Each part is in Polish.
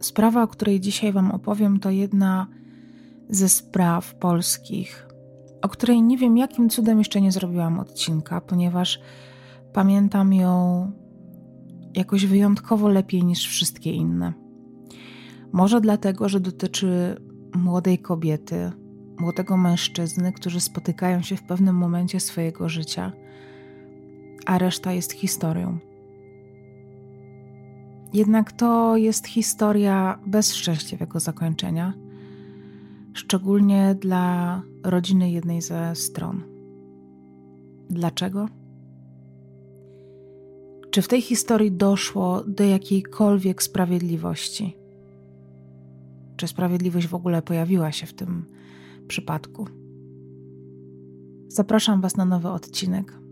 Sprawa, o której dzisiaj Wam opowiem, to jedna ze spraw polskich, o której nie wiem jakim cudem jeszcze nie zrobiłam odcinka, ponieważ pamiętam ją jakoś wyjątkowo lepiej niż wszystkie inne. Może dlatego, że dotyczy młodej kobiety, młodego mężczyzny, którzy spotykają się w pewnym momencie swojego życia, a reszta jest historią. Jednak to jest historia bez szczęśliwego zakończenia, szczególnie dla rodziny jednej ze stron. Dlaczego? Czy w tej historii doszło do jakiejkolwiek sprawiedliwości? Czy sprawiedliwość w ogóle pojawiła się w tym przypadku? Zapraszam Was na nowy odcinek.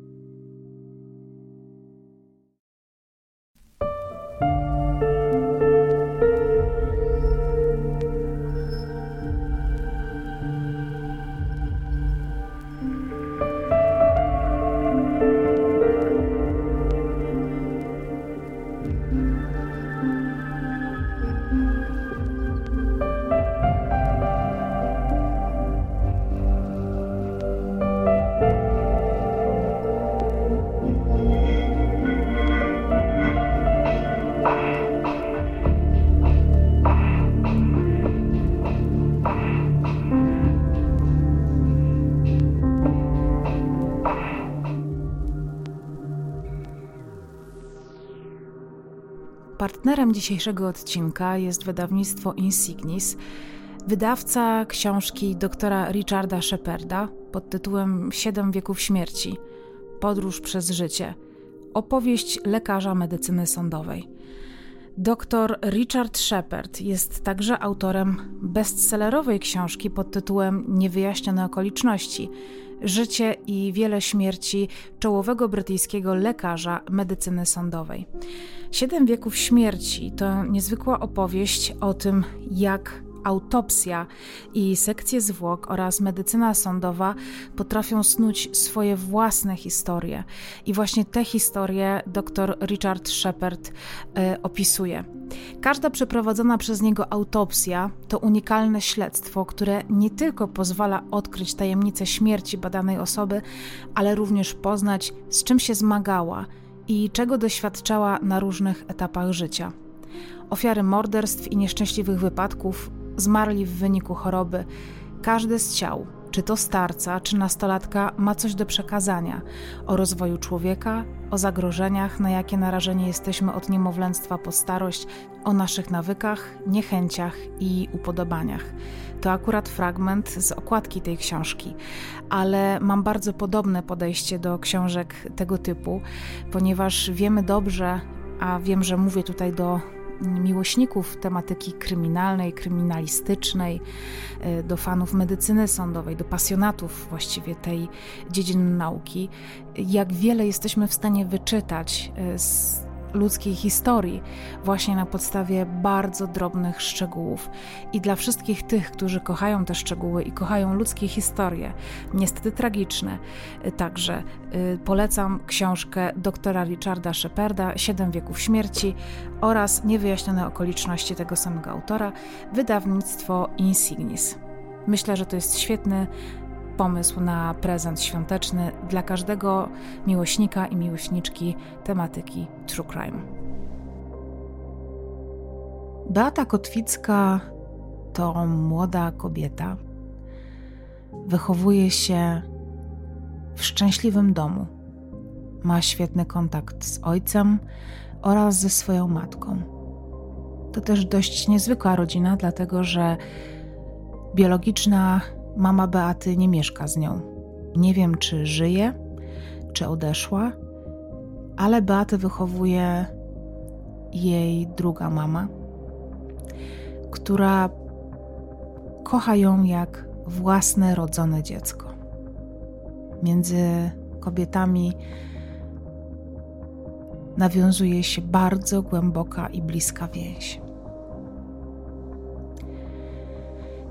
Partnerem dzisiejszego odcinka jest wydawnictwo Insignis, wydawca książki doktora Richarda Sheparda pod tytułem Siedem wieków śmierci Podróż przez życie opowieść lekarza medycyny sądowej. Dr Richard Shepard jest także autorem bestsellerowej książki pod tytułem Niewyjaśnione okoliczności życie i wiele śmierci czołowego brytyjskiego lekarza medycyny sądowej. Siedem wieków śmierci to niezwykła opowieść o tym, jak autopsja i sekcje zwłok oraz medycyna sądowa potrafią snuć swoje własne historie. I właśnie te historie dr Richard Shepard y, opisuje. Każda przeprowadzona przez niego autopsja to unikalne śledztwo, które nie tylko pozwala odkryć tajemnicę śmierci badanej osoby, ale również poznać, z czym się zmagała i czego doświadczała na różnych etapach życia. Ofiary morderstw i nieszczęśliwych wypadków zmarli w wyniku choroby. Każdy z ciał, czy to starca, czy nastolatka, ma coś do przekazania o rozwoju człowieka, o zagrożeniach, na jakie narażeni jesteśmy od niemowlęctwa po starość, o naszych nawykach, niechęciach i upodobaniach. To akurat fragment z okładki tej książki, ale mam bardzo podobne podejście do książek tego typu, ponieważ wiemy dobrze, a wiem, że mówię tutaj do miłośników tematyki kryminalnej, kryminalistycznej, e, do fanów medycyny sądowej, do pasjonatów właściwie tej dziedziny nauki, jak wiele jesteśmy w stanie wyczytać e, z ludzkiej historii, właśnie na podstawie bardzo drobnych szczegółów. I dla wszystkich tych, którzy kochają te szczegóły i kochają ludzkie historie, niestety tragiczne, także y, polecam książkę doktora Richarda Sheparda Siedem wieków śmierci oraz Niewyjaśnione okoliczności tego samego autora, wydawnictwo Insignis. Myślę, że to jest świetny pomysł na prezent świąteczny dla każdego miłośnika i miłośniczki tematyki true crime. Beata Kotwicka to młoda kobieta. Wychowuje się w szczęśliwym domu. Ma świetny kontakt z ojcem oraz ze swoją matką. To też dość niezwykła rodzina, dlatego że biologiczna Mama Beaty nie mieszka z nią. Nie wiem, czy żyje, czy odeszła, ale Beatę wychowuje jej druga mama, która kocha ją jak własne rodzone dziecko. Między kobietami nawiązuje się bardzo głęboka i bliska więź.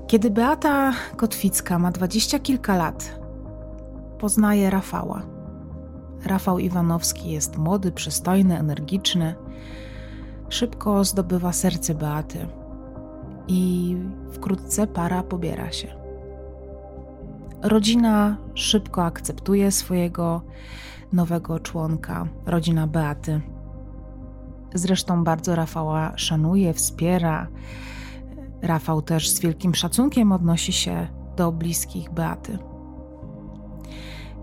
Kiedy Beata Kotwicka ma dwadzieścia kilka lat, poznaje Rafała. Rafał Iwanowski jest młody, przystojny, energiczny. szybko zdobywa serce Beaty i wkrótce para pobiera się. Rodzina szybko akceptuje swojego nowego członka, rodzina Beaty. Zresztą bardzo Rafała szanuje, wspiera. Rafał też z wielkim szacunkiem odnosi się do bliskich Beaty.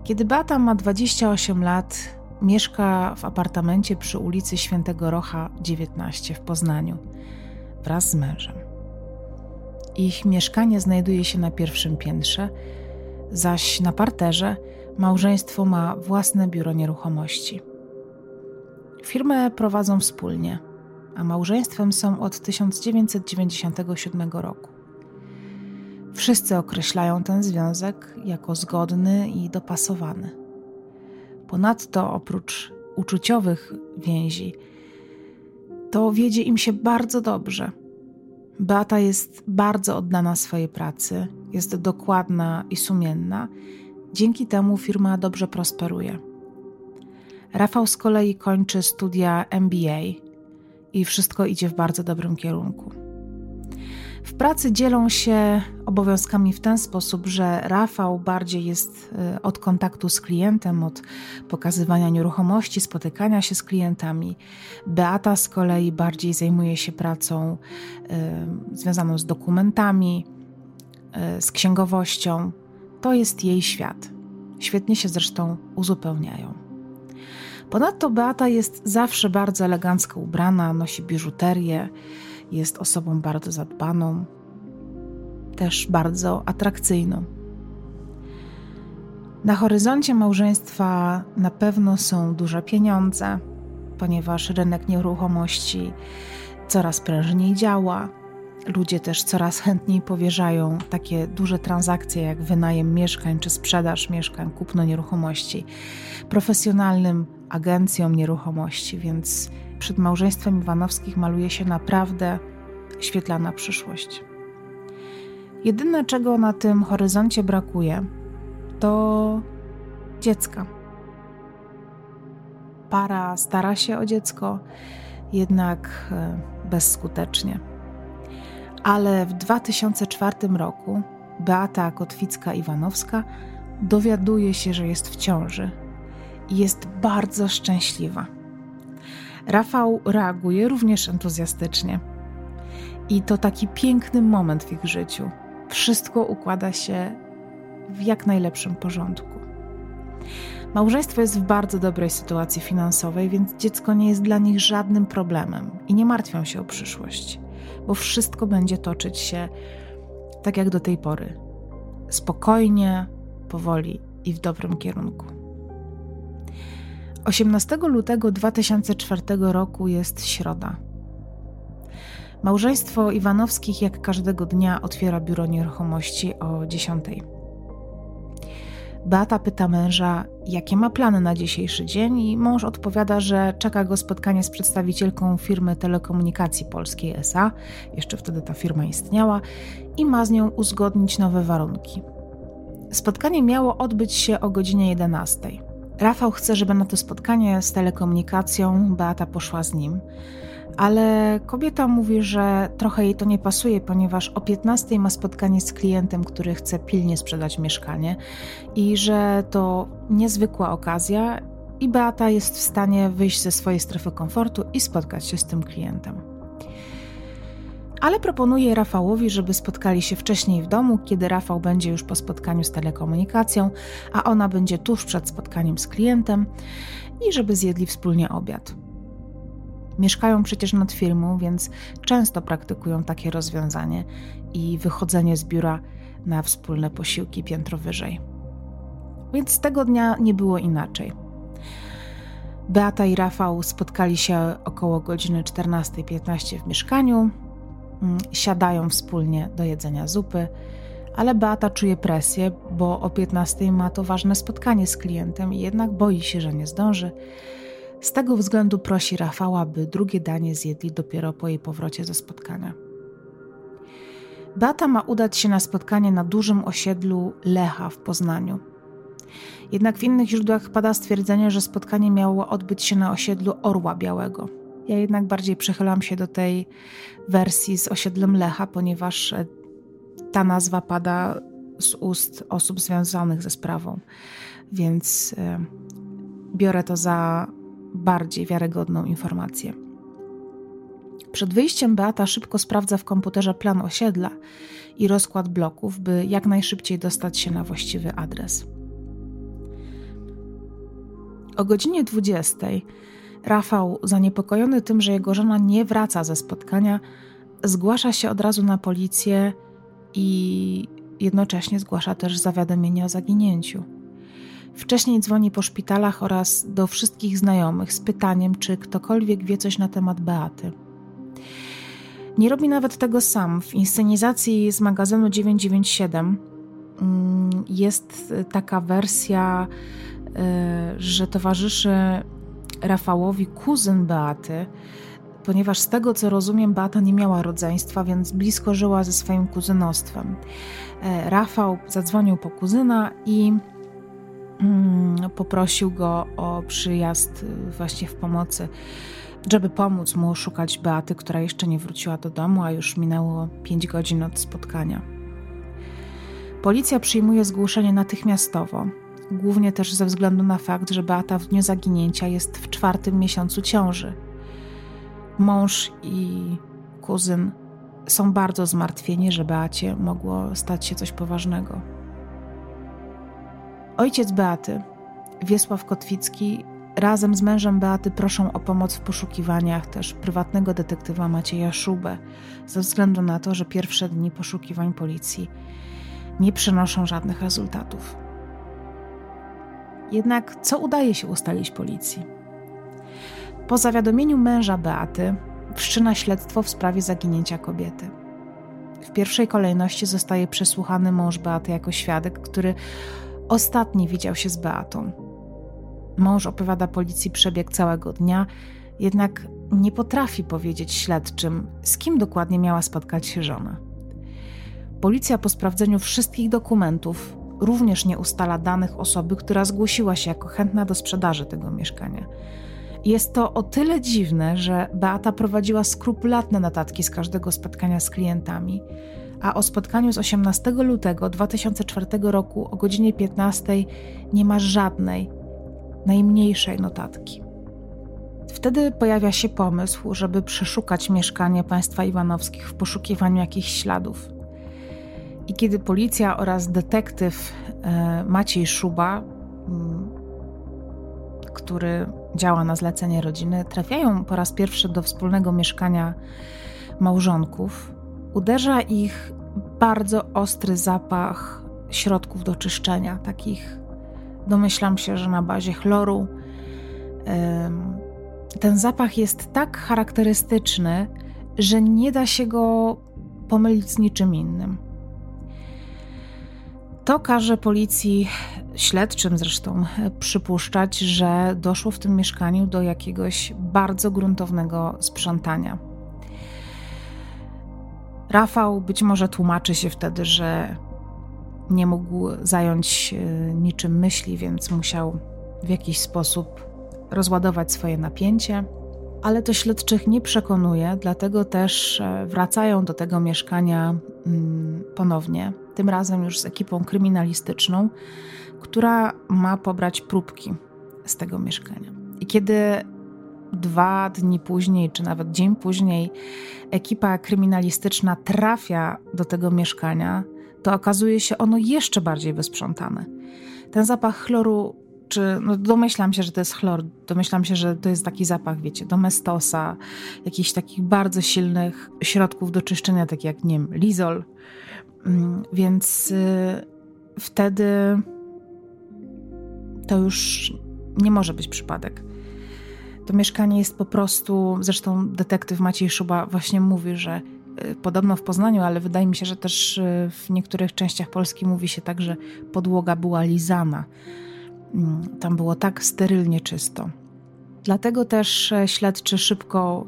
Kiedy Beata ma 28 lat, mieszka w apartamencie przy ulicy Świętego Rocha 19 w Poznaniu wraz z mężem. Ich mieszkanie znajduje się na pierwszym piętrze, zaś na parterze małżeństwo ma własne biuro nieruchomości. Firmę prowadzą wspólnie, a małżeństwem są od 1997 roku. Wszyscy określają ten związek jako zgodny i dopasowany. Ponadto, oprócz uczuciowych więzi, to wiedzie im się bardzo dobrze. Beata jest bardzo oddana swojej pracy, jest dokładna i sumienna. Dzięki temu firma dobrze prosperuje. Rafał z kolei kończy studia MBA i wszystko idzie w bardzo dobrym kierunku. W pracy dzielą się obowiązkami w ten sposób, że Rafał bardziej jest y, od kontaktu z klientem, od pokazywania nieruchomości, spotykania się z klientami. Beata z kolei bardziej zajmuje się pracą y, związaną z dokumentami, y, z księgowością. To jest jej świat. Świetnie się zresztą uzupełniają. Ponadto Beata jest zawsze bardzo elegancko ubrana, nosi biżuterię jest osobą bardzo zadbaną, też bardzo atrakcyjną. Na horyzoncie małżeństwa na pewno są duże pieniądze, ponieważ rynek nieruchomości coraz prężniej działa. Ludzie też coraz chętniej powierzają takie duże transakcje jak wynajem mieszkań czy sprzedaż mieszkań, kupno nieruchomości profesjonalnym agencjom nieruchomości, więc przed małżeństwem Iwanowskich maluje się naprawdę świetlana przyszłość. Jedyne, czego na tym horyzoncie brakuje, to dziecka. Para stara się o dziecko, jednak e, bezskutecznie. Ale w 2004 roku Beata Kotwicka-Iwanowska dowiaduje się, że jest w ciąży jest bardzo szczęśliwa. Rafał reaguje również entuzjastycznie. I to taki piękny moment w ich życiu. Wszystko układa się w jak najlepszym porządku. Małżeństwo jest w bardzo dobrej sytuacji finansowej, więc dziecko nie jest dla nich żadnym problemem i nie martwią się o przyszłość, bo wszystko będzie toczyć się tak jak do tej pory spokojnie, powoli i w dobrym kierunku. 18 lutego 2004 roku jest środa. Małżeństwo Iwanowskich jak każdego dnia otwiera biuro nieruchomości o 10. Beata pyta męża, jakie ma plany na dzisiejszy dzień, i mąż odpowiada, że czeka go spotkanie z przedstawicielką firmy telekomunikacji polskiej SA, jeszcze wtedy ta firma istniała, i ma z nią uzgodnić nowe warunki. Spotkanie miało odbyć się o godzinie 11. Rafał chce, żeby na to spotkanie z telekomunikacją Beata poszła z nim, ale kobieta mówi, że trochę jej to nie pasuje, ponieważ o 15 ma spotkanie z klientem, który chce pilnie sprzedać mieszkanie i że to niezwykła okazja i Beata jest w stanie wyjść ze swojej strefy komfortu i spotkać się z tym klientem. Ale proponuje Rafałowi, żeby spotkali się wcześniej w domu, kiedy Rafał będzie już po spotkaniu z telekomunikacją, a ona będzie tuż przed spotkaniem z klientem i żeby zjedli wspólnie obiad. Mieszkają przecież nad firmą, więc często praktykują takie rozwiązanie i wychodzenie z biura na wspólne posiłki piętro wyżej. Więc tego dnia nie było inaczej. Beata i Rafał spotkali się około godziny 14.15 w mieszkaniu, siadają wspólnie do jedzenia zupy, ale Beata czuje presję, bo o 15 ma to ważne spotkanie z klientem i jednak boi się, że nie zdąży z tego względu prosi Rafała, by drugie danie zjedli dopiero po jej powrocie ze spotkania. Beata ma udać się na spotkanie na dużym osiedlu Lecha w Poznaniu. Jednak w innych źródłach pada stwierdzenie, że spotkanie miało odbyć się na osiedlu Orła Białego. Ja jednak bardziej przychylam się do tej wersji z osiedlem Lecha, ponieważ e, ta nazwa pada z ust osób związanych ze sprawą, więc e, biorę to za bardziej wiarygodną informację. Przed wyjściem Beata szybko sprawdza w komputerze plan osiedla i rozkład bloków, by jak najszybciej dostać się na właściwy adres. O godzinie 20 Rafał, zaniepokojony tym, że jego żona nie wraca ze spotkania, zgłasza się od razu na policję i jednocześnie zgłasza też zawiadomienie o zaginięciu. Wcześniej dzwoni po szpitalach oraz do wszystkich znajomych z pytaniem, czy ktokolwiek wie coś na temat Beaty. Nie robi nawet tego sam. W inscenizacji z magazynu 997 mm, jest taka wersja, y, że towarzyszy Rafałowi kuzyn Beaty, ponieważ z tego co rozumiem, Beata nie miała rodzeństwa, więc blisko żyła ze swoim kuzynostwem. E, Rafał zadzwonił po kuzyna i mm, poprosił go o przyjazd y, właśnie w pomocy, żeby pomóc mu szukać Beaty, która jeszcze nie wróciła do domu, a już minęło 5 godzin od spotkania. Policja przyjmuje zgłoszenie natychmiastowo głównie też ze względu na fakt, że Beata w dniu zaginięcia jest w czwartym miesiącu ciąży. Mąż i kuzyn są bardzo zmartwieni, że Beacie mogło stać się coś poważnego. Ojciec Beaty, Wiesław Kotwicki, razem z mężem Beaty proszą o pomoc w poszukiwaniach też prywatnego detektywa Macieja Szubę, ze względu na to, że pierwsze dni poszukiwań policji nie przynoszą żadnych rezultatów. Jednak co udaje się ustalić policji? Po zawiadomieniu męża Beaty wszczyna śledztwo w sprawie zaginięcia kobiety. W pierwszej kolejności zostaje przesłuchany mąż Beaty jako świadek, który ostatni widział się z Beatą. Mąż opowiada policji przebieg całego dnia, jednak nie potrafi powiedzieć śledczym, z kim dokładnie miała spotkać się żona. Policja po sprawdzeniu wszystkich dokumentów również nie ustala danych osoby, która zgłosiła się jako chętna do sprzedaży tego mieszkania. Jest to o tyle dziwne, że Beata prowadziła skrupulatne notatki z każdego spotkania z klientami, a o spotkaniu z 18 lutego 2004 roku o godzinie 15 nie ma żadnej, najmniejszej notatki. Wtedy pojawia się pomysł, żeby przeszukać mieszkanie państwa Iwanowskich w poszukiwaniu jakichś śladów. I kiedy policja oraz detektyw e, Maciej Szuba, który działa na zlecenie rodziny, trafiają po raz pierwszy do wspólnego mieszkania małżonków, uderza ich bardzo ostry zapach środków do czyszczenia, takich domyślam się, że na bazie chloru. Ten zapach jest tak charakterystyczny, że nie da się go pomylić z niczym innym. To każe policji, śledczym zresztą, przypuszczać, że doszło w tym mieszkaniu do jakiegoś bardzo gruntownego sprzątania. Rafał być może tłumaczy się wtedy, że nie mógł zająć e, niczym myśli, więc musiał w jakiś sposób rozładować swoje napięcie. Ale to śledczych nie przekonuje, dlatego też e, wracają do tego mieszkania mm, ponownie tym razem już z ekipą kryminalistyczną, która ma pobrać próbki z tego mieszkania. I kiedy dwa dni później, czy nawet dzień później, ekipa kryminalistyczna trafia do tego mieszkania, to okazuje się ono jeszcze bardziej wysprzątane. Ten zapach chloru, czy no domyślam się, że to jest chlor, domyślam się, że to jest taki zapach, wiecie, domestosa, jakichś takich bardzo silnych środków do czyszczenia, tak jak, nie wiem, lizol, Mm, więc y, wtedy to już nie może być przypadek. To mieszkanie jest po prostu, zresztą detektyw Maciej Szuba właśnie mówi, że y, podobno w Poznaniu, ale wydaje mi się, że też y, w niektórych częściach Polski mówi się tak, że podłoga była lizana. Mm, tam było tak sterylnie czysto. Dlatego też e, śledczy szybko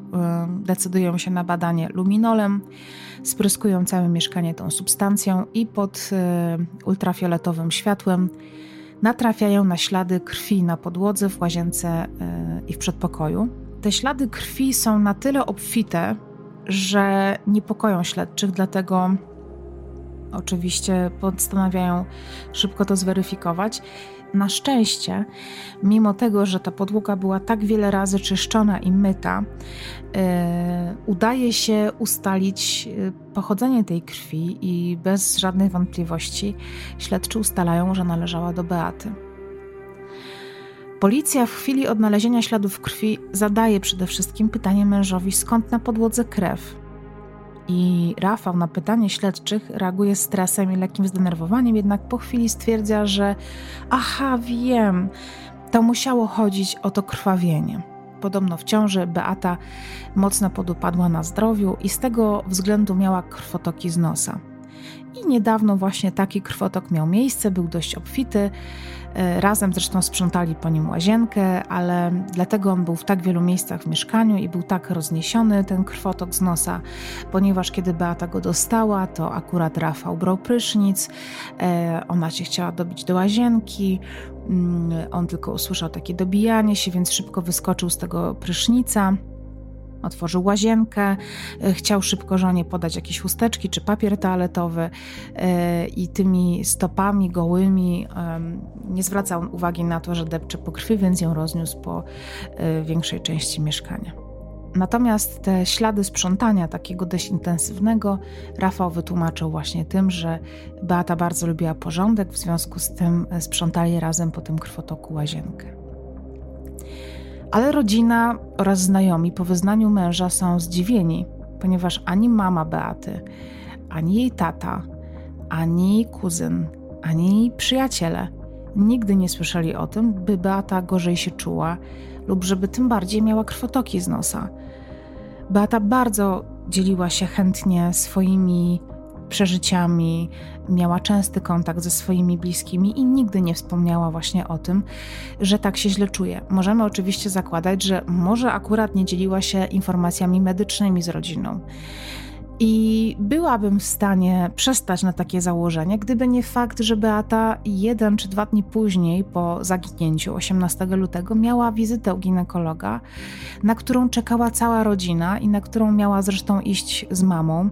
decydują się na badanie luminolem spryskują całe mieszkanie tą substancją i pod e, ultrafioletowym światłem natrafiają na ślady krwi na podłodze, w łazience e, i w przedpokoju. te ślady krwi są na tyle obfite, że niepokoją śledczych, dlatego oczywiście postanawiają szybko to zweryfikować. Na szczęście, mimo tego, że ta podłoga była tak wiele razy czyszczona i myta, yy, udaje się ustalić e, pochodzenie tej krwi i bez żadnych wątpliwości śledczy ustalają, że należała do Beaty. Policja w chwili odnalezienia śladów krwi zadaje przede wszystkim pytanie mężowi, skąd na podłodze krew. I Rafał na pytanie śledczych reaguje stresem i lekkim zdenerwowaniem, jednak po chwili stwierdza, że aha, wiem, to musiało chodzić o to krwawienie. Podobno w ciąży Beata mocno podupadła na zdrowiu i z tego względu miała krwotoki z nosa. I niedawno właśnie taki krwotok miał miejsce, był dość obfity. E, razem zresztą sprzątali po nim łazienkę, ale dlatego on był w tak wielu miejscach w mieszkaniu i był tak rozniesiony, ten krwotok z nosa, ponieważ kiedy Beata go dostała, to akurat Rafał brał prysznic, e, ona się chciała dobić do łazienki, mm, on tylko usłyszał takie dobijanie się, więc szybko wyskoczył z tego prysznica otworzył łazienkę, e, chciał szybko żonie podać jakieś chusteczki czy papier toaletowy e, i tymi stopami gołymi nie zwracał uwagi na to, że depcze po krwi, więc ją rozniósł po e, większej części mieszkania. Natomiast te ślady sprzątania, takiego dość intensywnego, Rafał wytłumaczył właśnie tym, że Beata bardzo lubiła porządek, w związku z tym sprzątali razem po tym krwotoku łazienkę. Ale rodzina oraz znajomi po wyznaniu męża są zdziwieni, ponieważ ani mama Beaty, ani jej tata, ani jej kuzyn, ani jej przyjaciele nigdy nie słyszeli o tym, by Beata gorzej się czuła lub żeby tym bardziej miała krwotoki z nosa. Beata bardzo dzieliła się chętnie swoimi przeżyciami, miała częsty kontakt ze swoimi bliskimi i nigdy nie wspomniała właśnie o tym, że tak się źle czuje. Możemy oczywiście zakładać, że może akurat nie dzieliła się informacjami medycznymi z rodziną. I byłabym w stanie przestać na takie założenie, gdyby nie fakt, że Beata jeden czy dwa dni później po zaginięciu, 18 lutego, miała wizytę u ginekologa, na którą czekała cała rodzina i na którą miała zresztą iść z mamą,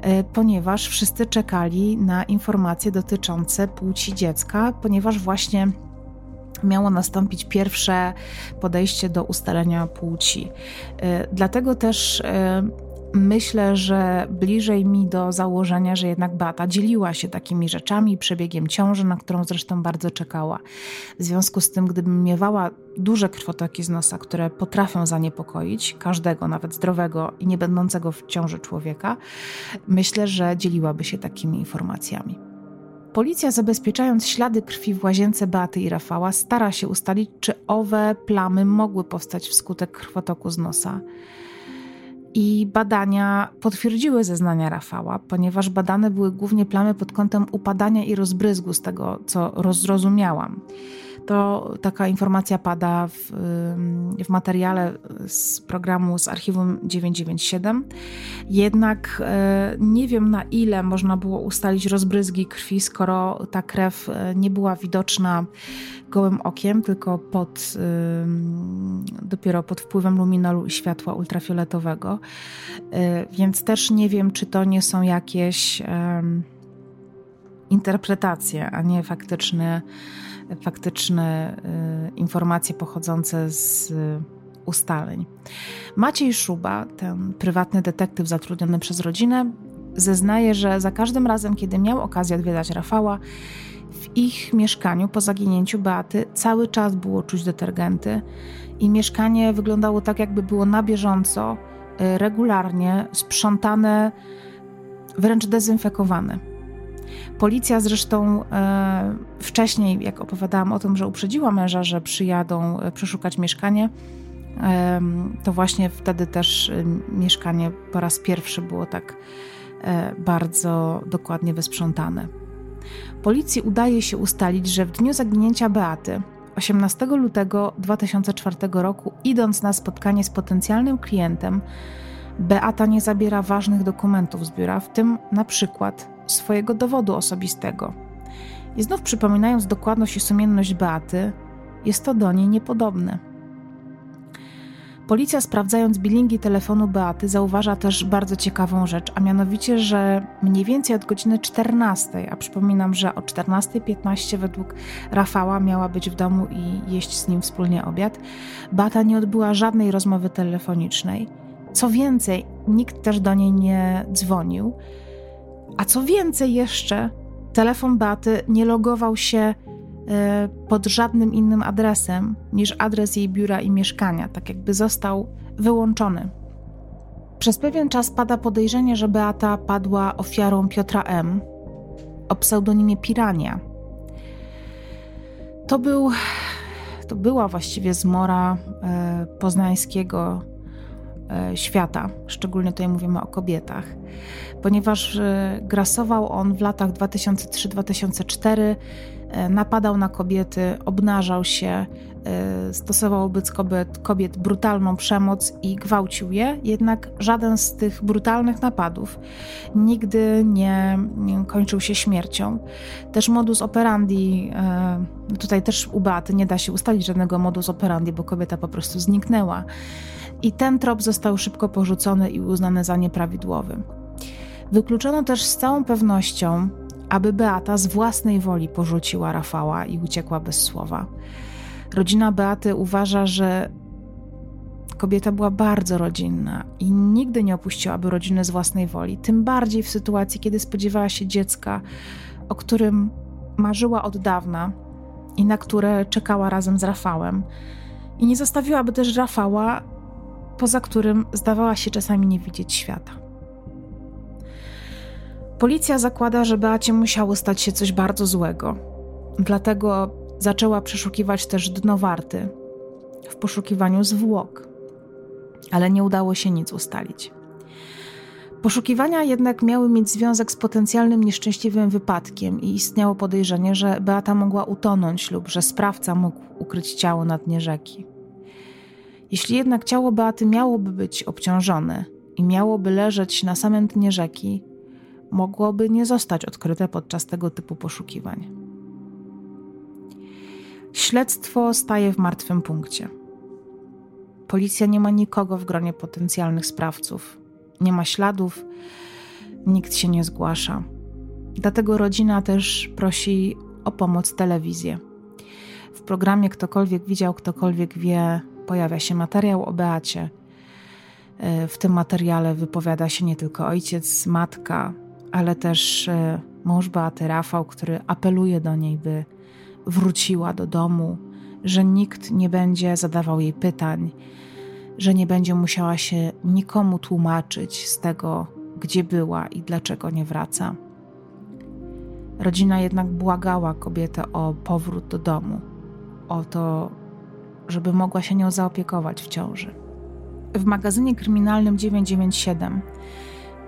e, ponieważ wszyscy czekali na informacje dotyczące płci dziecka, ponieważ właśnie miało nastąpić pierwsze podejście do ustalenia płci. E, dlatego też e, myślę, że bliżej mi do założenia, że jednak Beata dzieliła się takimi rzeczami, przebiegiem ciąży, na którą zresztą bardzo czekała. W związku z tym, gdybym miewała duże krwotoki z nosa, które potrafią zaniepokoić każdego, nawet zdrowego i nie będącego w ciąży człowieka, myślę, że dzieliłaby się takimi informacjami. Policja, zabezpieczając ślady krwi w łazience Beaty i Rafała, stara się ustalić, czy owe plamy mogły powstać wskutek krwotoku z nosa. I badania potwierdziły zeznania Rafała, ponieważ badane były głównie plamy pod kątem upadania i rozbryzgu, z tego co rozrozumiałam. To taka informacja pada w, w materiale z programu z archiwum 997. Jednak e, nie wiem na ile można było ustalić rozbryzgi krwi, skoro ta krew e, nie była widoczna gołym okiem, tylko pod, dopiero pod wpływem luminolu i światła ultrafioletowego. Y, więc też nie wiem, czy to nie są jakieś interpretacje, a nie faktyczne, faktyczne y, informacje pochodzące z ustaleń. Maciej Szuba, ten prywatny detektyw zatrudniony przez rodzinę, zeznaje, że za każdym razem, kiedy miał okazję odwiedzać Rafała, w ich mieszkaniu po zaginięciu Beaty cały czas było czuć detergenty i mieszkanie wyglądało tak, jakby było na bieżąco, y, regularnie sprzątane, wręcz dezynfekowane. Policja zresztą e, wcześniej, jak opowiadałam o tym, że uprzedziła męża, że przyjadą e, przeszukać mieszkanie, e, to właśnie wtedy też mieszkanie po raz pierwszy było tak e, bardzo dokładnie wysprzątane. Policji udaje się ustalić, że w dniu zaginięcia Beaty, 18 lutego 2004 roku, idąc na spotkanie z potencjalnym klientem, Beata nie zabiera ważnych dokumentów z biura, w tym na przykład swojego dowodu osobistego. I znów przypominając dokładność i sumienność Beaty, jest to do niej niepodobne. Policja sprawdzając bilingi telefonu Beaty zauważa też bardzo ciekawą rzecz, a mianowicie, że mniej więcej od godziny 14, a przypominam, że o 14.15 według Rafała miała być w domu i jeść z nim wspólnie obiad, Beata nie odbyła żadnej rozmowy telefonicznej. Co więcej, nikt też do niej nie dzwonił. A co więcej jeszcze, telefon Beaty nie logował się pod żadnym innym adresem niż adres jej biura i mieszkania, tak jakby został wyłączony. Przez pewien czas pada podejrzenie, że Beata padła ofiarą Piotra M. o pseudonimie Pirania. To był, to była właściwie zmora e, poznańskiego e, świata, szczególnie tutaj mówimy o kobietach, ponieważ grasował on w latach 2003-2004 E, napadał na kobiety, obnażał się, e, stosował wobec kobiet, kobiet brutalną przemoc i gwałcił je, jednak żaden z tych brutalnych napadów nigdy nie kończył się śmiercią. Też modus operandi, e, tutaj też u Beaty nie da się ustalić żadnego modus operandi, bo kobieta po prostu zniknęła. I ten trop został szybko porzucony i uznany za nieprawidłowy. Wykluczono też z całą pewnością, aby Beata z własnej woli porzuciła Rafała i uciekła bez słowa. Rodzina Beaty uważa, że kobieta była bardzo rodzinna i nigdy nie opuściłaby rodziny z własnej woli, tym bardziej w sytuacji, kiedy spodziewała się dziecka, o którym marzyła od dawna i na które czekała razem z Rafałem. I nie zostawiłaby też Rafała, poza którym zdawała się czasami nie widzieć świata. Policja zakłada, że Beacie musiało stać się coś bardzo złego. Dlatego zaczęła przeszukiwać też dno warty w poszukiwaniu zwłok, ale nie udało się nic ustalić. Poszukiwania jednak miały mieć związek z potencjalnym nieszczęśliwym wypadkiem i istniało podejrzenie, że Beata mogła utonąć lub że sprawca mógł ukryć ciało na dnie rzeki. Jeśli jednak ciało Beaty miałoby być obciążone i miałoby leżeć na samym dnie rzeki, mogłoby nie zostać odkryte podczas tego typu poszukiwań. Śledztwo staje w martwym punkcie. Policja nie ma nikogo w gronie potencjalnych sprawców, nie ma śladów, nikt się nie zgłasza. Dlatego rodzina też prosi o pomoc telewizję. W programie Ktokolwiek widział, ktokolwiek wie, pojawia się materiał o Beacie. W tym materiale wypowiada się nie tylko ojciec, matka, ale też e, mąż Beaty Rafał, który apeluje do niej, by wróciła do domu, że nikt nie będzie zadawał jej pytań, że nie będzie musiała się nikomu tłumaczyć z tego, gdzie była i dlaczego nie wraca. Rodzina jednak błagała kobietę o powrót do domu, o to, żeby mogła się nią zaopiekować w ciąży. W magazynie kryminalnym 997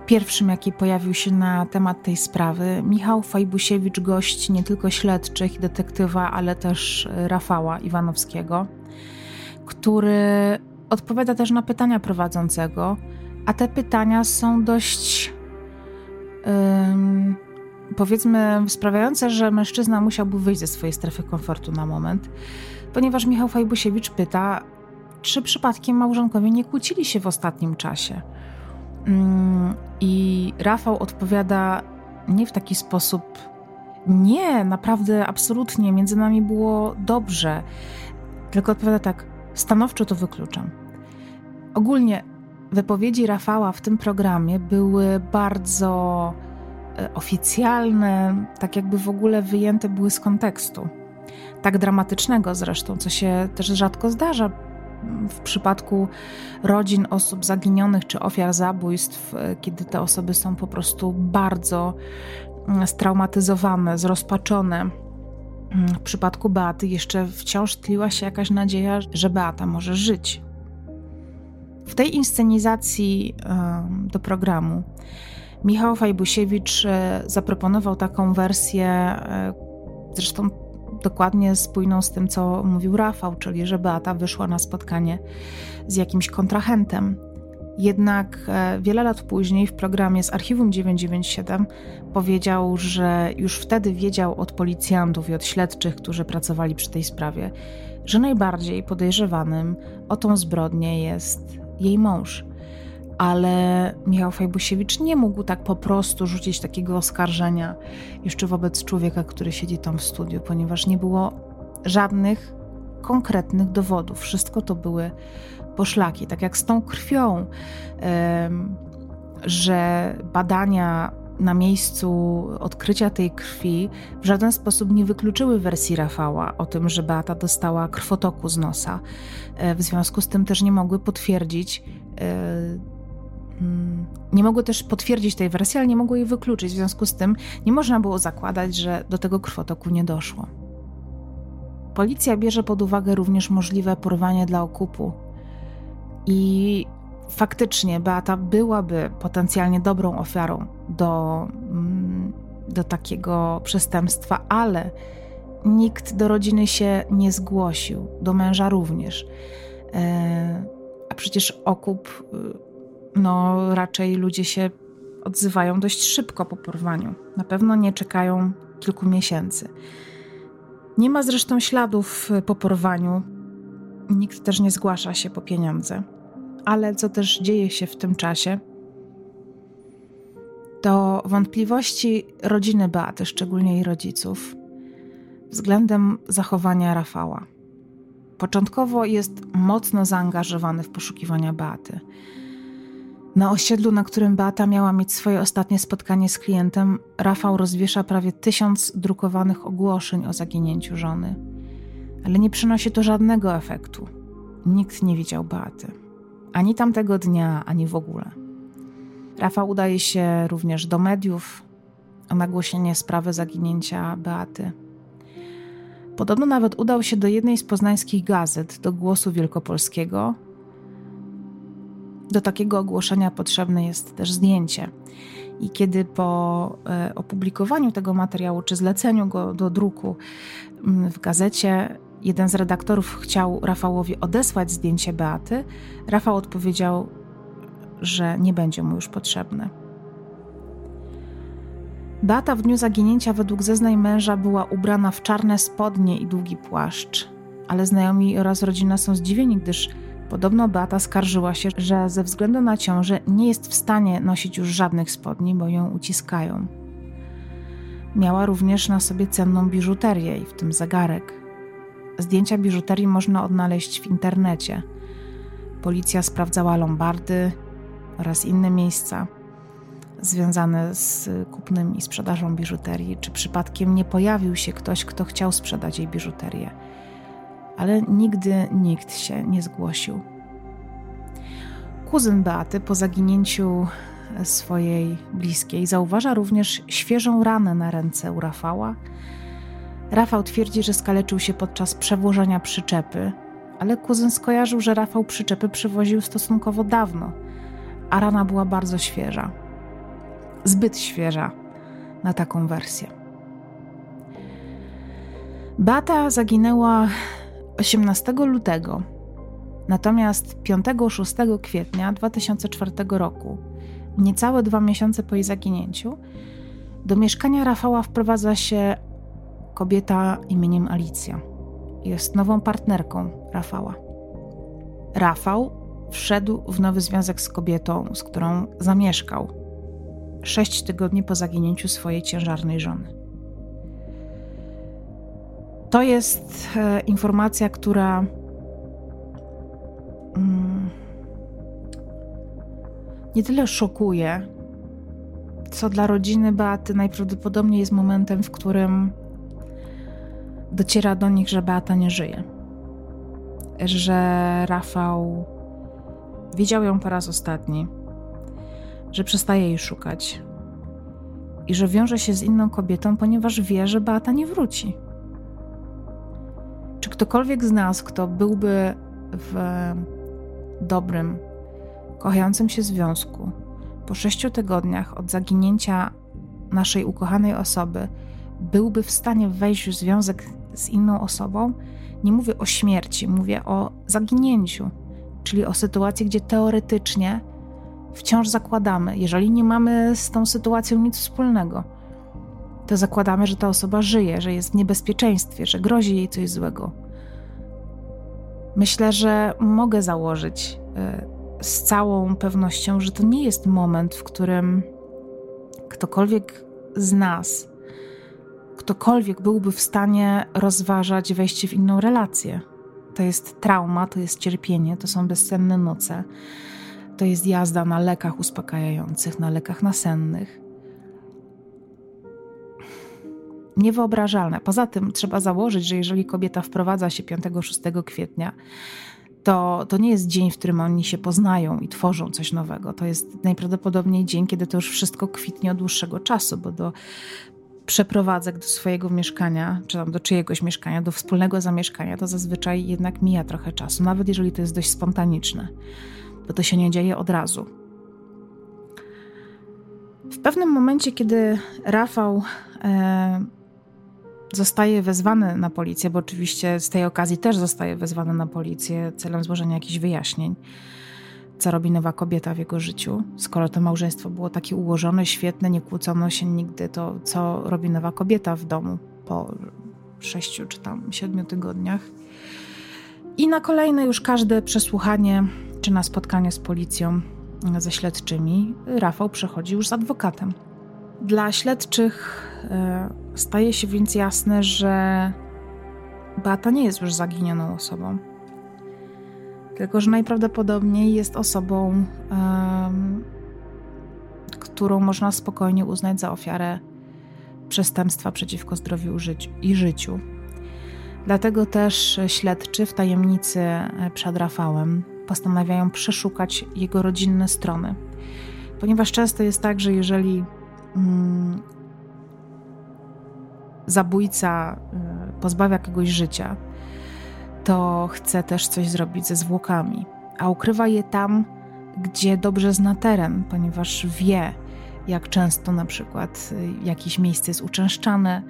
Pierwszym, jaki pojawił się na temat tej sprawy, Michał Fajbusiewicz, gość nie tylko śledczych i detektywa, ale też Rafała Iwanowskiego, który odpowiada też na pytania prowadzącego, a te pytania są dość, um, powiedzmy, sprawiające, że mężczyzna musiałby wyjść ze swojej strefy komfortu na moment, ponieważ Michał Fajbusiewicz pyta, czy przypadkiem małżonkowie nie kłócili się w ostatnim czasie. Mm, I Rafał odpowiada nie w taki sposób. Nie, naprawdę, absolutnie, między nami było dobrze. Tylko odpowiada tak, stanowczo to wykluczam. Ogólnie wypowiedzi Rafała w tym programie były bardzo e, oficjalne, tak jakby w ogóle wyjęte były z kontekstu. Tak dramatycznego zresztą, co się też rzadko zdarza w przypadku rodzin osób zaginionych czy ofiar zabójstw, e, kiedy te osoby są po prostu bardzo mm, straumatyzowane, zrozpaczone. Mm, w przypadku Beaty jeszcze wciąż tliła się jakaś nadzieja, że Beata może żyć. W tej inscenizacji do programu Michał Fajbusiewicz e, zaproponował taką wersję, e, zresztą dokładnie spójną z tym, co mówił Rafał, czyli że Beata wyszła na spotkanie z jakimś kontrahentem Jednak e, wiele lat później w programie z Archiwum 997 powiedział, że już wtedy wiedział od policjantów i od śledczych, którzy pracowali przy tej sprawie, że najbardziej podejrzewanym o tą zbrodnię jest jej mąż. Ale Michał Fajbusiewicz nie mógł tak po prostu rzucić takiego oskarżenia jeszcze wobec człowieka, który siedzi tam w studiu, ponieważ nie było żadnych konkretnych dowodów. Wszystko to były poszlaki, tak jak z tą krwią, że badania na miejscu odkrycia tej krwi w żaden sposób nie wykluczyły wersji Rafała o tym, że Beata dostała krwotoku z nosa. E, w związku z tym też nie mogły potwierdzić, e, nie mogły też potwierdzić tej wersji, ale nie mogły jej wykluczyć. W związku z tym nie można było zakładać, że do tego krwotoku nie doszło. Policja bierze pod uwagę również możliwe porwanie dla okupu i faktycznie Beata byłaby potencjalnie dobrą ofiarą do, mm, do takiego przestępstwa, ale nikt do rodziny się nie zgłosił, do męża również. E, a przecież okup, y, no raczej ludzie się odzywają dość szybko po porwaniu. Na pewno nie czekają kilku miesięcy. Nie ma zresztą śladów po porwaniu. Nikt też nie zgłasza się po pieniądze ale co też dzieje się w tym czasie, to wątpliwości rodziny Beaty, szczególnie jej rodziców, względem zachowania Rafała. Początkowo jest mocno zaangażowany w poszukiwania Beaty. Na osiedlu, na którym Beata miała mieć swoje ostatnie spotkanie z klientem, Rafał rozwiesza prawie tysiąc drukowanych ogłoszeń o zaginięciu żony. Ale nie przynosi to żadnego efektu. Nikt nie widział Beaty ani tamtego dnia, ani w ogóle. Rafał udaje się również do mediów o nagłośnienie sprawy zaginięcia Beaty. Podobno nawet udał się do jednej z poznańskich gazet, do Głosu Wielkopolskiego. Do takiego ogłoszenia potrzebne jest też zdjęcie. I kiedy po e, opublikowaniu tego materiału, czy zleceniu go do druku mm, w gazecie, jeden z redaktorów chciał Rafałowi odesłać zdjęcie Beaty, Rafał odpowiedział, że nie będzie mu już potrzebne. Beata w dniu zaginięcia według zeznań męża była ubrana w czarne spodnie i długi płaszcz, ale znajomi oraz rodzina są zdziwieni, gdyż podobno Beata skarżyła się, że ze względu na ciążę nie jest w stanie nosić już żadnych spodni, bo ją uciskają. Miała również na sobie cenną biżuterię, w tym zegarek. Zdjęcia biżuterii można odnaleźć w internecie. Policja sprawdzała lombardy oraz inne miejsca związane z kupnem i sprzedażą biżuterii. Czy przypadkiem nie pojawił się ktoś, kto chciał sprzedać jej biżuterię? Ale nigdy nikt się nie zgłosił. Kuzyn Beaty po zaginięciu swojej bliskiej zauważa również świeżą ranę na ręce u Rafała Rafał twierdzi, że skaleczył się podczas przewożenia przyczepy, ale kuzyn skojarzył, że Rafał przyczepy przywoził stosunkowo dawno, a rana była bardzo świeża. Zbyt świeża na taką wersję. Bata zaginęła 18 lutego, natomiast 5-6 kwietnia 2004 roku, niecałe dwa miesiące po jej zaginięciu, do mieszkania Rafała wprowadza się kobieta imieniem Alicja. Jest nową partnerką Rafała. Rafał wszedł w nowy związek z kobietą, z którą zamieszkał sześć tygodni po zaginięciu swojej ciężarnej żony. To jest e, informacja, która mm, nie tyle szokuje, co dla rodziny Beaty najprawdopodobniej jest momentem, w którym dociera do nich, że Beata nie żyje. Że Rafał widział ją po raz ostatni, że przestaje jej szukać i że wiąże się z inną kobietą, ponieważ wie, że Beata nie wróci. Czy ktokolwiek z nas, kto byłby w dobrym, kochającym się związku, po sześciu tygodniach od zaginięcia naszej ukochanej osoby, byłby w stanie wejść w związek z inną osobą, nie mówię o śmierci, mówię o zaginięciu, czyli o sytuacji, gdzie teoretycznie wciąż zakładamy, jeżeli nie mamy z tą sytuacją nic wspólnego, to zakładamy, że ta osoba żyje, że jest w niebezpieczeństwie, że grozi jej coś złego. Myślę, że mogę założyć y, z całą pewnością, że to nie jest moment, w którym ktokolwiek z nas, ktokolwiek byłby w stanie rozważać wejście w inną relację. To jest trauma, to jest cierpienie, to są bezsenne noce, to jest jazda na lekach uspokajających, na lekach nasennych. Niewyobrażalne. Poza tym trzeba założyć, że jeżeli kobieta wprowadza się 5-6 kwietnia, to, to nie jest dzień, w którym oni się poznają i tworzą coś nowego. To jest najprawdopodobniej dzień, kiedy to już wszystko kwitnie od dłuższego czasu, bo do przeprowadzek do swojego mieszkania, czy tam do czyjegoś mieszkania, do wspólnego zamieszkania, to zazwyczaj jednak mija trochę czasu, nawet jeżeli to jest dość spontaniczne, bo to się nie dzieje od razu. W pewnym momencie, kiedy Rafał e, zostaje wezwany na policję, bo oczywiście z tej okazji też zostaje wezwany na policję celem złożenia jakichś wyjaśnień, co robi nowa kobieta w jego życiu. Skoro to małżeństwo było takie ułożone, świetne, nie kłócono się nigdy, to co robi nowa kobieta w domu po sześciu czy tam siedmiu tygodniach. I na kolejne już każde przesłuchanie czy na spotkanie z policją ze śledczymi Rafał przechodzi już z adwokatem. Dla śledczych e, staje się więc jasne, że Beata nie jest już zaginioną osobą tylko, że najprawdopodobniej jest osobą, um, którą można spokojnie uznać za ofiarę przestępstwa przeciwko zdrowiu i życiu. Dlatego też śledczy w tajemnicy przed Rafałem postanawiają przeszukać jego rodzinne strony. Ponieważ często jest tak, że jeżeli mm, zabójca y, pozbawia kogoś życia, to chce też coś zrobić ze zwłokami, a ukrywa je tam, gdzie dobrze zna teren, ponieważ wie, jak często na przykład y, jakieś miejsce jest uczęszczane,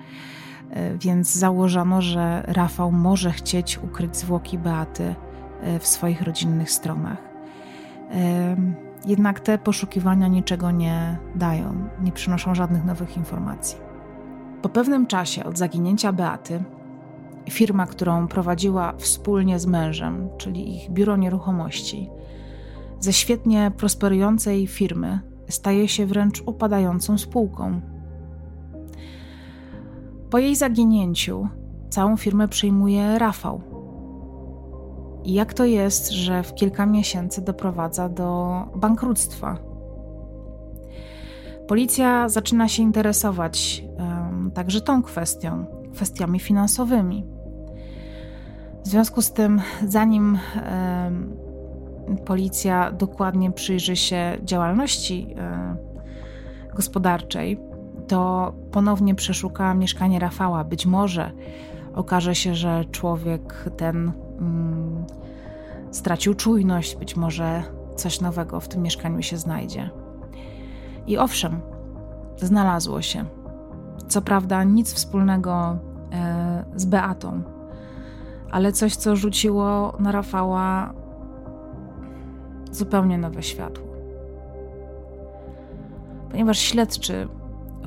y, więc założono, że Rafał może chcieć ukryć zwłoki Beaty w swoich rodzinnych stronach. Jednak te poszukiwania niczego nie dają, nie przynoszą żadnych nowych informacji. Po pewnym czasie od zaginięcia Beaty firma, którą prowadziła wspólnie z mężem, czyli ich biuro nieruchomości, ze świetnie prosperującej firmy staje się wręcz upadającą spółką. Po jej zaginięciu całą firmę przejmuje Rafał. I jak to jest, że w kilka miesięcy doprowadza do bankructwa? Policja zaczyna się interesować um, także tą kwestią, kwestiami finansowymi. W związku z tym, zanim policja dokładnie przyjrzy się działalności e, gospodarczej, to ponownie przeszuka mieszkanie Rafała. Być może okaże się, że człowiek ten mm, stracił czujność, być może coś nowego w tym mieszkaniu się znajdzie. I owszem, znalazło się. Co prawda, nic wspólnego e, z Beatą ale coś, co rzuciło na Rafała zupełnie nowe światło. Ponieważ śledczy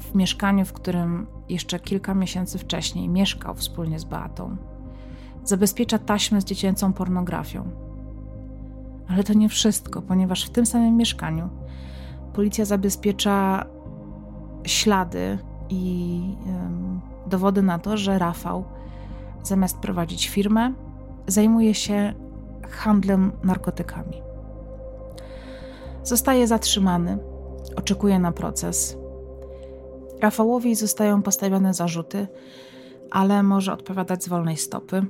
w mieszkaniu, w którym jeszcze kilka miesięcy wcześniej mieszkał wspólnie z Beatą, zabezpiecza taśmy z dziecięcą pornografią. Ale to nie wszystko, ponieważ w tym samym mieszkaniu policja zabezpiecza ślady i dowody na to, że Rafał zamiast prowadzić firmę, zajmuje się handlem narkotykami. Zostaje zatrzymany, oczekuje na proces. Rafałowi zostają postawione zarzuty, ale może odpowiadać z wolnej stopy.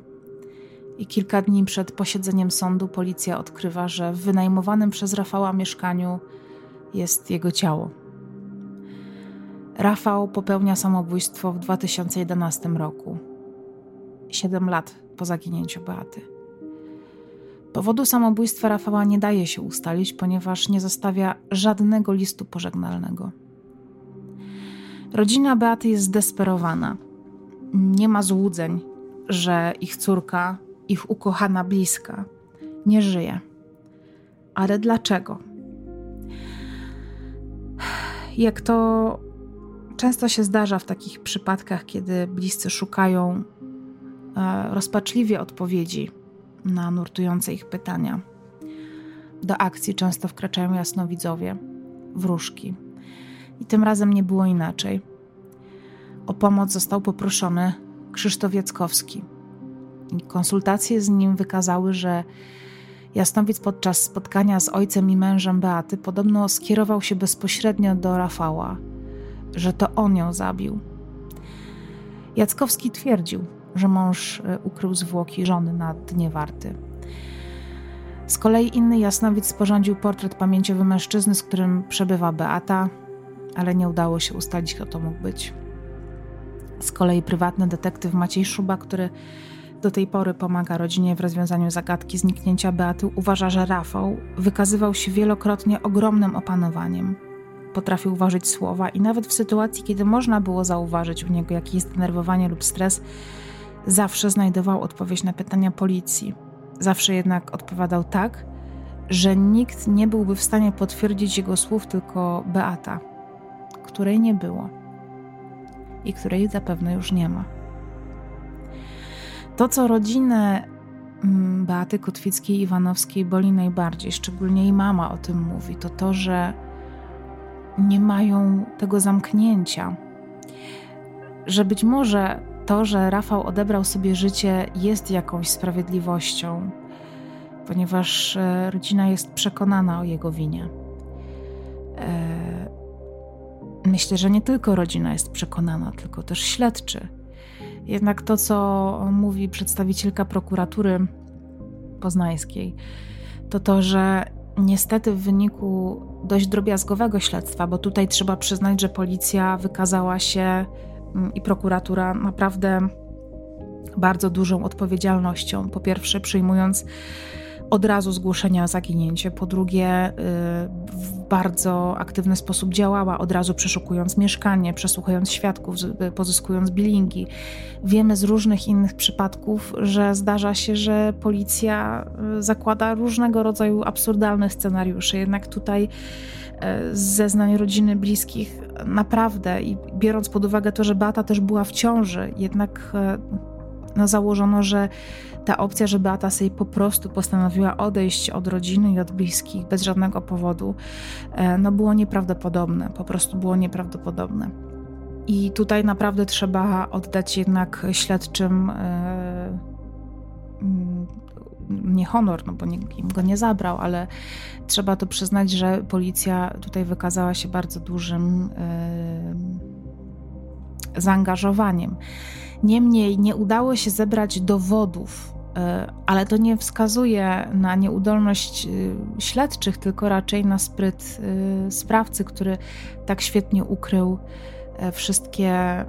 I kilka dni przed posiedzeniem sądu policja odkrywa, że w wynajmowanym przez Rafała mieszkaniu jest jego ciało. Rafał popełnia samobójstwo w 2011 roku. 7 lat po zaginięciu Beaty. Powodu samobójstwa Rafała nie daje się ustalić, ponieważ nie zostawia żadnego listu pożegnalnego. Rodzina Beaty jest zdesperowana. Nie ma złudzeń, że ich córka, ich ukochana bliska, nie żyje. Ale dlaczego? jak to często się zdarza w takich przypadkach, kiedy bliscy szukają e, rozpaczliwie odpowiedzi na nurtujące ich pytania. Do akcji często wkraczają jasnowidzowie, wróżki. I tym razem nie było inaczej. O pomoc został poproszony Krzysztof Jackowski. I konsultacje z nim wykazały, że Jasnowic podczas spotkania z ojcem i mężem Beaty podobno skierował się bezpośrednio do Rafała, że to on ją zabił. Jackowski twierdził, że mąż e, ukrył zwłoki żony na dnie warty. Z kolei inny jasnowic sporządził portret pamięciowy mężczyzny, z którym przebywa Beata, ale nie udało się ustalić, kto to mógł być. Z kolei prywatny detektyw Maciej Szuba, który do tej pory pomaga rodzinie w rozwiązaniu zagadki zniknięcia Beaty, uważa, że Rafał wykazywał się wielokrotnie ogromnym opanowaniem. Potrafił uważać słowa i nawet w sytuacji, kiedy można było zauważyć u niego jakieś zdenerwowanie lub stres, zawsze znajdował odpowiedź na pytania policji. Zawsze jednak odpowiadał tak, że nikt nie byłby w stanie potwierdzić jego słów, tylko Beata, której nie było i której zapewne już nie ma. To, co rodzinę mm, Beaty Kotwickiej-Iwanowskiej boli najbardziej, szczególnie jej mama o tym mówi, to to, że nie mają tego zamknięcia. Że być może to, że Rafał odebrał sobie życie, jest jakąś sprawiedliwością, ponieważ e, rodzina jest przekonana o jego winie. E, myślę, że nie tylko rodzina jest przekonana, tylko też śledczy. Jednak to, co mówi przedstawicielka prokuratury poznańskiej, to to, że niestety w wyniku dość drobiazgowego śledztwa, bo tutaj trzeba przyznać, że policja wykazała się mm, i prokuratura naprawdę bardzo dużą odpowiedzialnością. Po pierwsze, przyjmując od razu zgłoszenia zaginięcie, po drugie, y, w bardzo aktywny sposób działała, od razu przeszukując mieszkanie, przesłuchując świadków, pozyskując bilingi. Wiemy z różnych innych przypadków, że zdarza się, że policja y, zakłada różnego rodzaju absurdalne scenariusze, jednak tutaj y, z zeznań rodziny bliskich naprawdę i biorąc pod uwagę to, że Beata też była w ciąży, jednak no, założono, że ta opcja, że Beata sobie po prostu postanowiła odejść od rodziny i od bliskich bez żadnego powodu, e, no było nieprawdopodobne, po prostu było nieprawdopodobne. I tutaj naprawdę trzeba oddać jednak śledczym e, mm, nie honor, no bo nikt im go nie zabrał, ale trzeba to przyznać, że policja tutaj wykazała się bardzo dużym e, zaangażowaniem. Niemniej nie udało się zebrać dowodów, e, ale to nie wskazuje na nieudolność e, śledczych, tylko raczej na spryt e, sprawcy, który tak świetnie ukrył wszystkie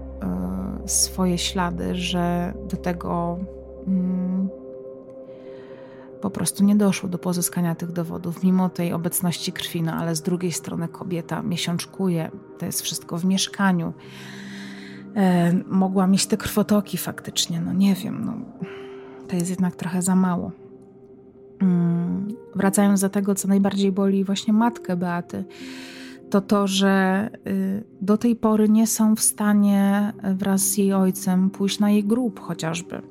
swoje ślady, że do tego mm, po prostu nie doszło do pozyskania tych dowodów, mimo tej obecności krwi, no ale z drugiej strony kobieta miesiączkuje, to jest wszystko w mieszkaniu e, mogła mieć te krwotoki faktycznie. No nie wiem, no, to jest jednak trochę za mało. Mm, wracając do tego, co najbardziej boli właśnie matkę Beaty, to to, że y, do tej pory nie są w stanie wraz z jej ojcem pójść na jej grób chociażby.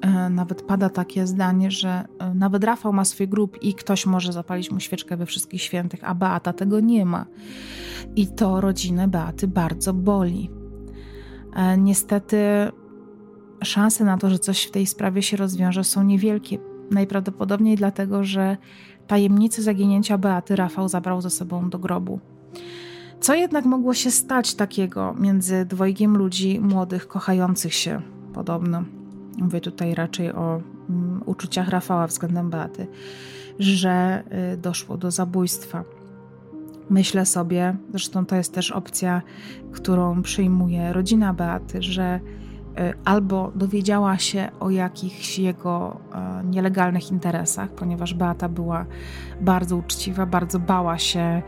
E, nawet pada takie zdanie, że e, nawet Rafał ma swój grób i ktoś może zapalić mu świeczkę we wszystkich świętych, a Beata tego nie ma. I to rodzinę Beaty bardzo boli. E, niestety szanse na to, że coś w tej sprawie się rozwiąże, są niewielkie. Najprawdopodobniej dlatego, że tajemnicę zaginięcia Beaty Rafał zabrał ze sobą do grobu. Co jednak mogło się stać takiego między dwojgiem ludzi młodych, kochających się podobno? Mówię tutaj raczej o um, uczuciach Rafała względem Beaty, że y, doszło do zabójstwa. Myślę sobie, zresztą to jest też opcja, którą przyjmuje rodzina Beaty, że y, albo dowiedziała się o jakichś jego y, nielegalnych interesach, ponieważ Beata była bardzo uczciwa, bardzo bała się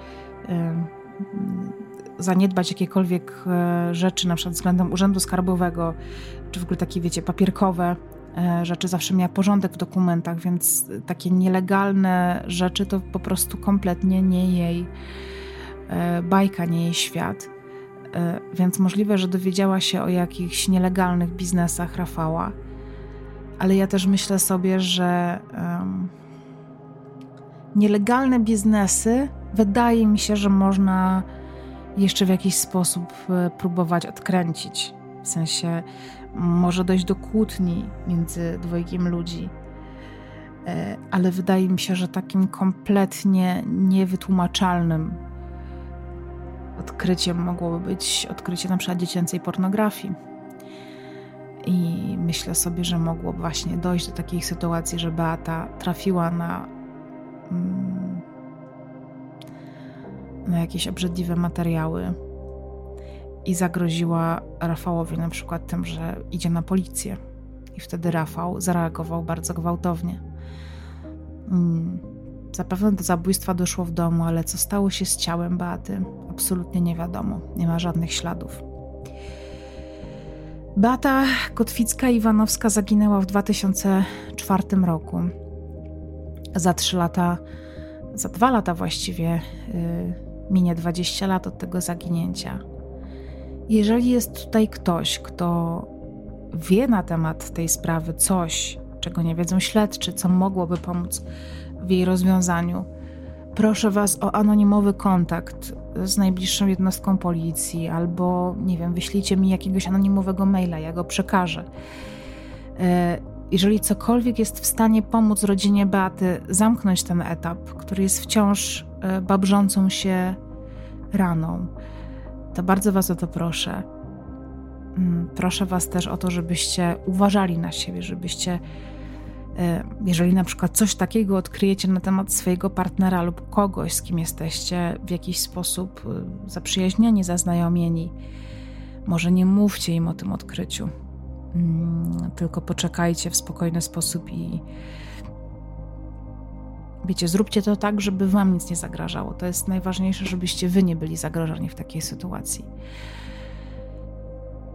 y, zaniedbać jakiekolwiek rzeczy, na przykład względem Urzędu Skarbowego, czy w ogóle takie, wiecie, papierkowe rzeczy. Zawsze miała porządek w dokumentach, więc takie nielegalne rzeczy to po prostu kompletnie nie jej e, bajka, nie jej świat. E, więc możliwe, że dowiedziała się o jakichś nielegalnych biznesach Rafała, ale ja też myślę sobie, że um, nielegalne biznesy wydaje mi się, że można jeszcze w jakiś sposób e, próbować odkręcić. W sensie może dojść do kłótni między dwojgiem ludzi. E, ale wydaje mi się, że takim kompletnie niewytłumaczalnym odkryciem mogłoby być odkrycie na przykład dziecięcej pornografii. I myślę sobie, że mogło właśnie dojść do takiej sytuacji, że Beata trafiła na, mm, na jakieś obrzydliwe materiały i zagroziła Rafałowi na przykład tym, że idzie na policję. I wtedy Rafał zareagował bardzo gwałtownie. Mm, zapewne do zabójstwa doszło w domu, ale co stało się z ciałem Beaty, absolutnie nie wiadomo. Nie ma żadnych śladów. Beata Kotwicka-Iwanowska zaginęła w 2004 roku. Za trzy lata, za dwa lata właściwie, yy, minie 20 lat od tego zaginięcia. Jeżeli jest tutaj ktoś, kto wie na temat tej sprawy coś, czego nie wiedzą śledczy, co mogłoby pomóc w jej rozwiązaniu, proszę Was o anonimowy kontakt z najbliższą jednostką policji, albo nie wiem, wyślijcie mi jakiegoś anonimowego maila, ja go przekażę. E, jeżeli cokolwiek jest w stanie pomóc rodzinie Beaty zamknąć ten etap, który jest wciąż e, babrzącą się raną, to bardzo Was o to proszę. Mm, proszę Was też o to, żebyście uważali na siebie, żebyście, jeżeli na przykład coś takiego odkryjecie na temat swojego partnera lub kogoś, z kim jesteście w jakiś sposób e, zaprzyjaźnieni, zaznajomieni, może nie mówcie im o tym odkryciu, mm, tylko poczekajcie w spokojny sposób i Wiecie, zróbcie to tak, żeby wam nic nie zagrażało. To jest najważniejsze, żebyście wy nie byli zagrożeni w takiej sytuacji.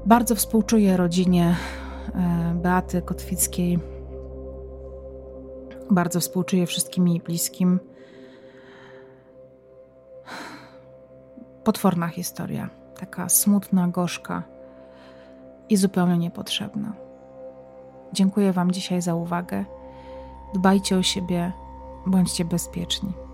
Bardzo współczuję rodzinie e, Beaty Kotwickiej. Bardzo współczuję wszystkim jej bliskim. Potworna historia, taka smutna, gorzka i zupełnie niepotrzebna. Dziękuję Wam dzisiaj za uwagę. Dbajcie o siebie, bądźcie bezpieczni.